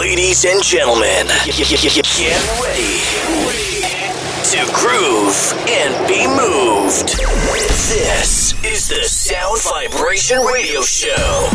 Ladies and gentlemen, get ready to groove and be moved. This is the Sound Vibration Radio Show.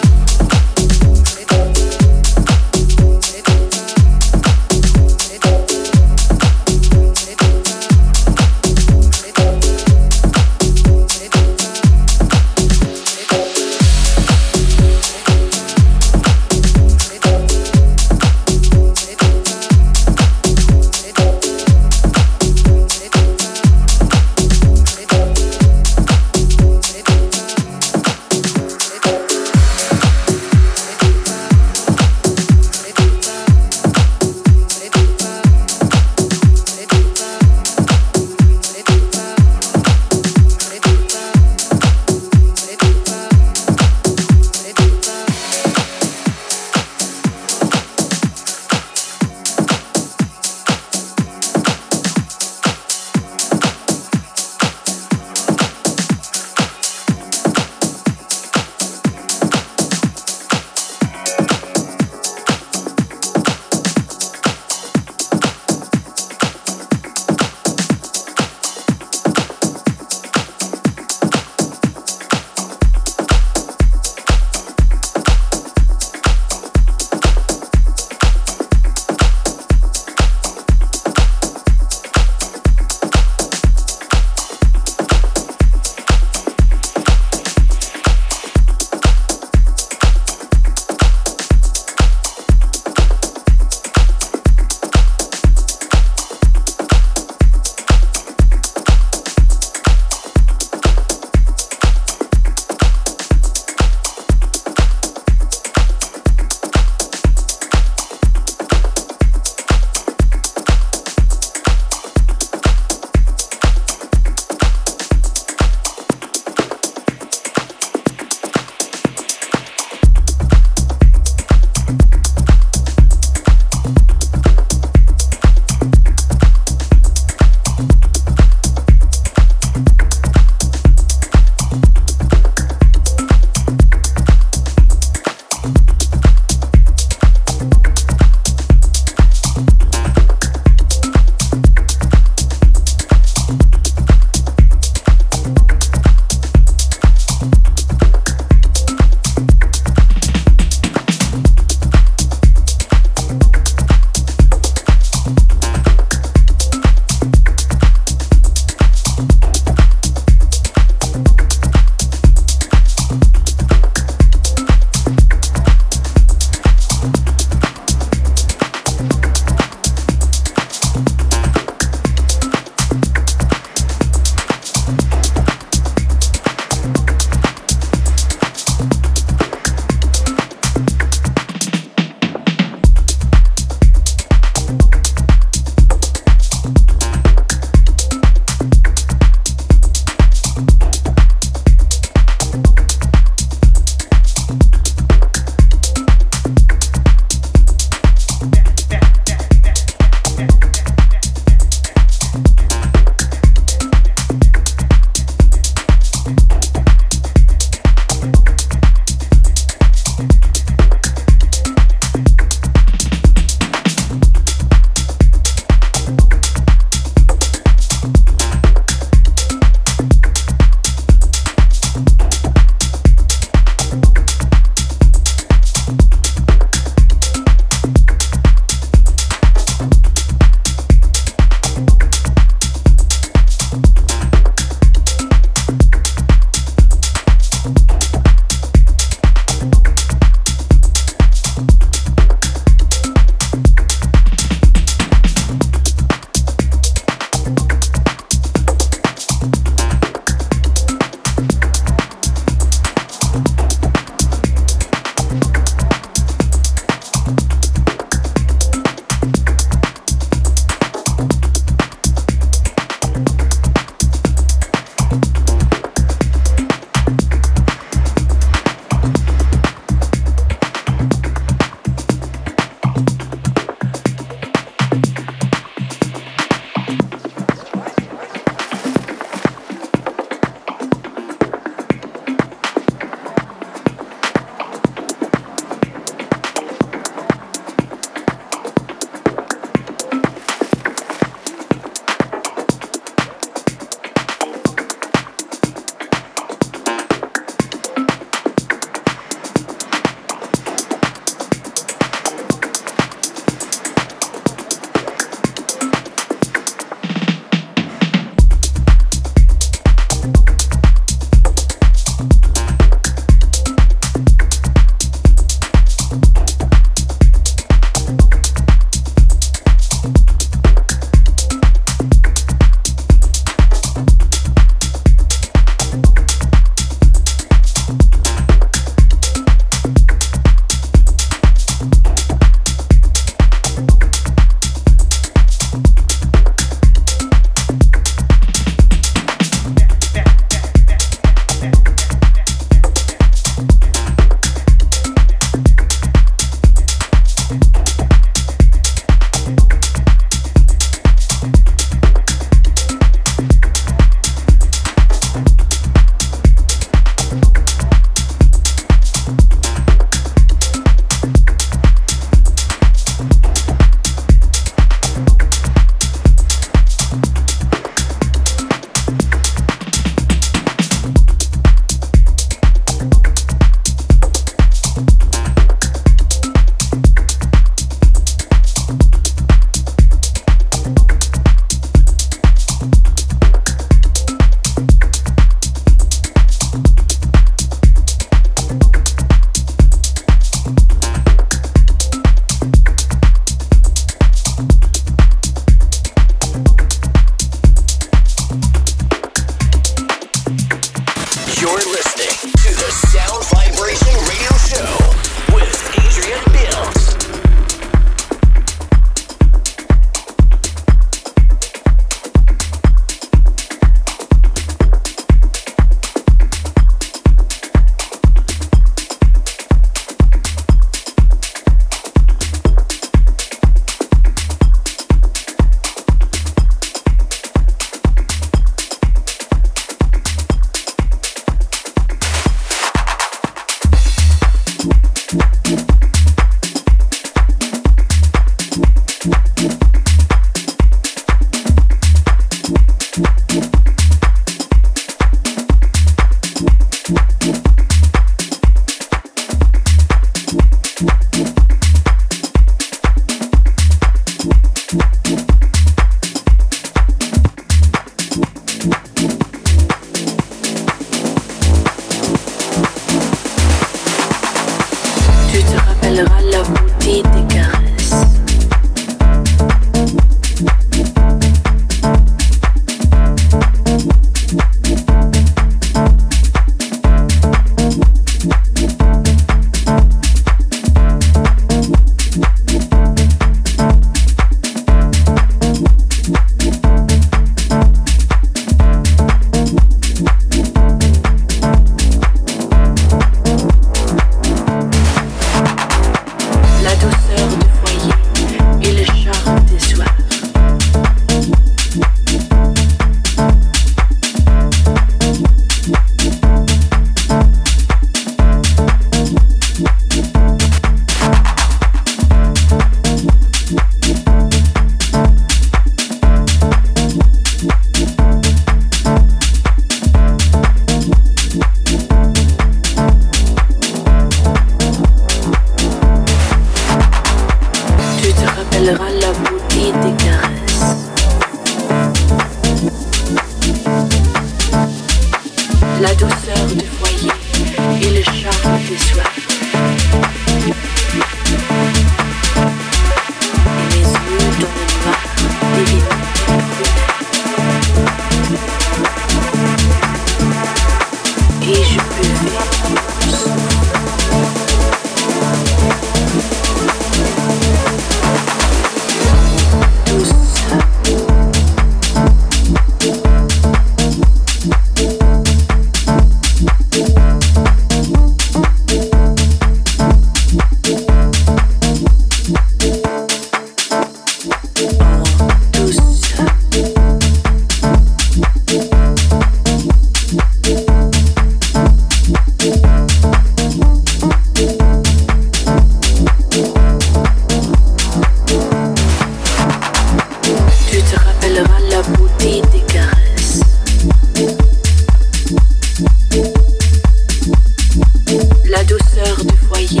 la douceur du foyer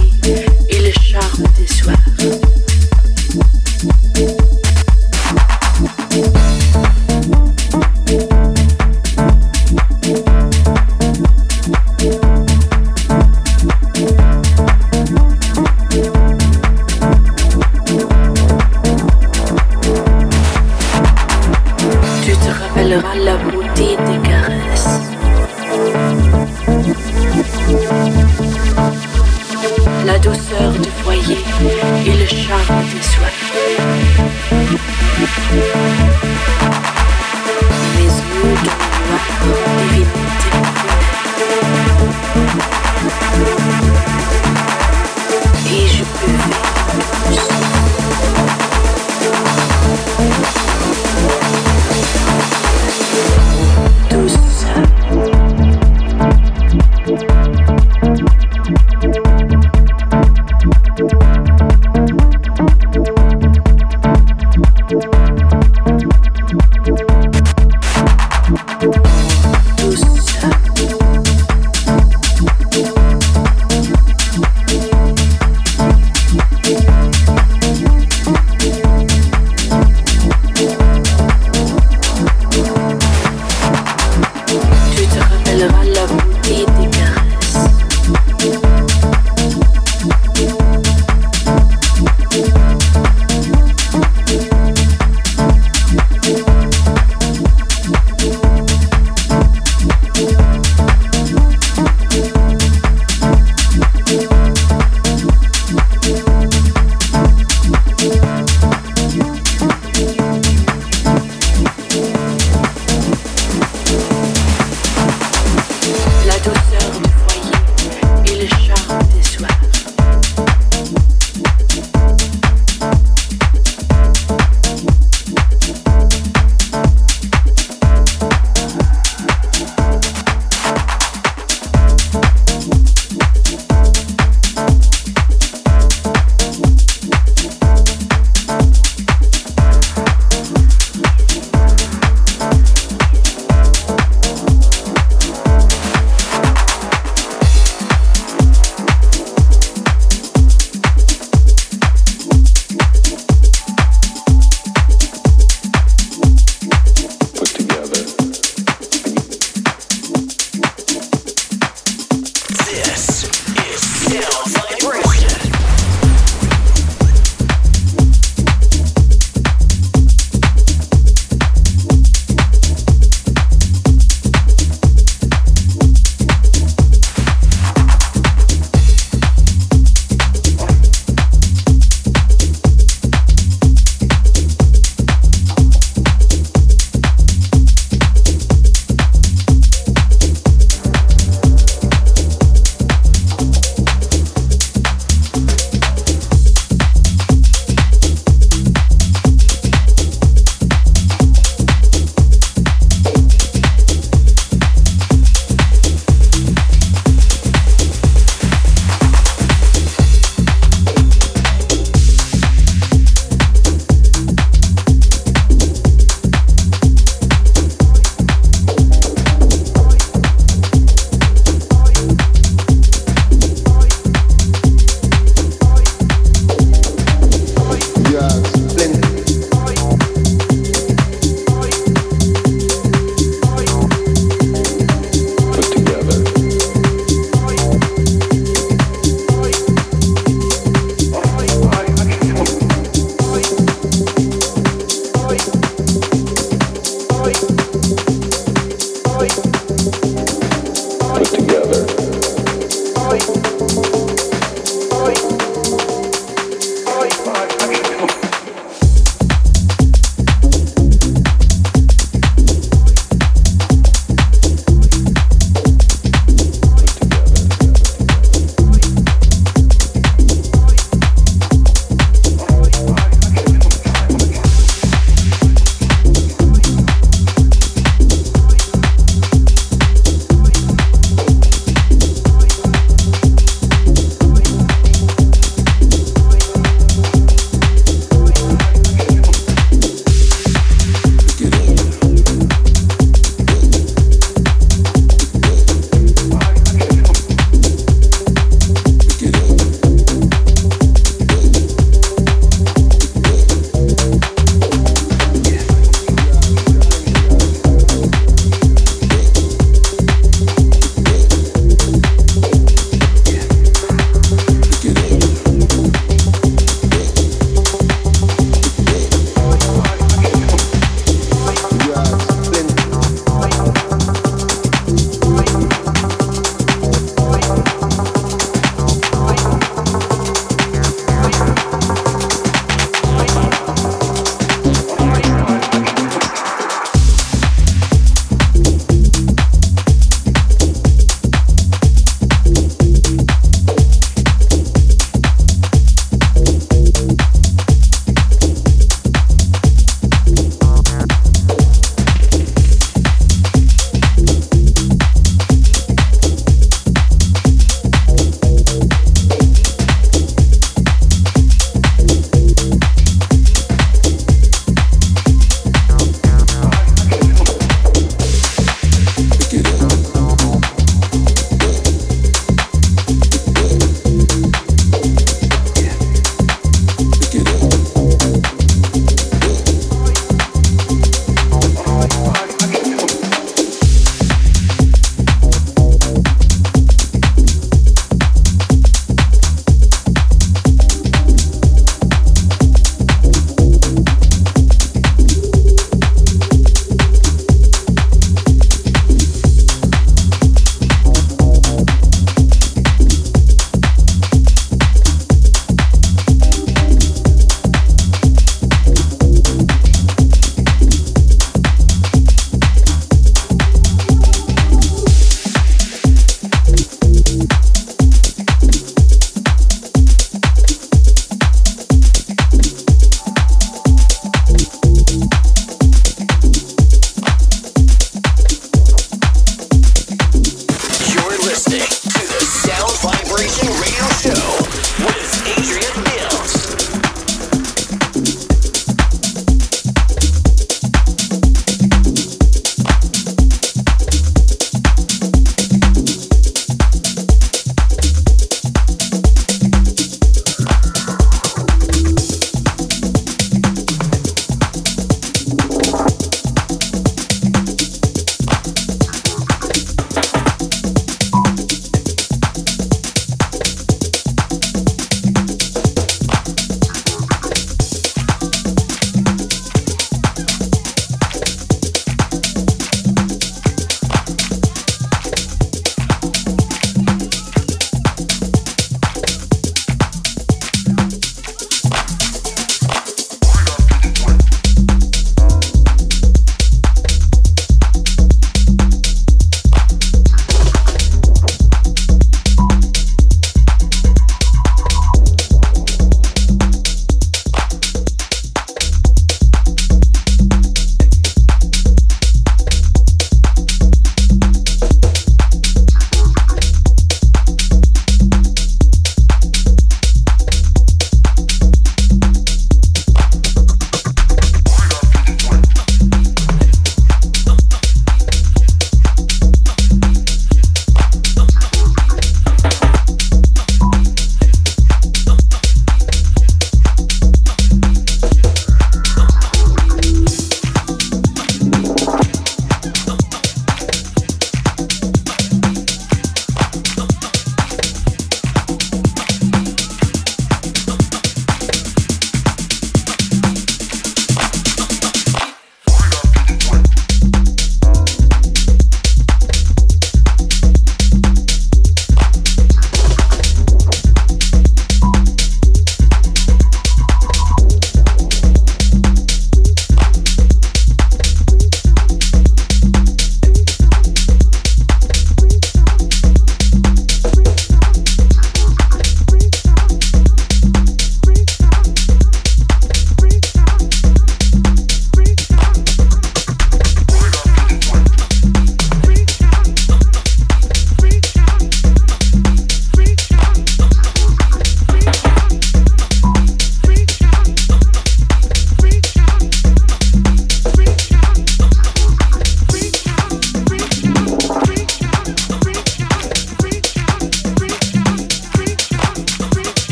et le charme des soirs.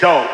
Shit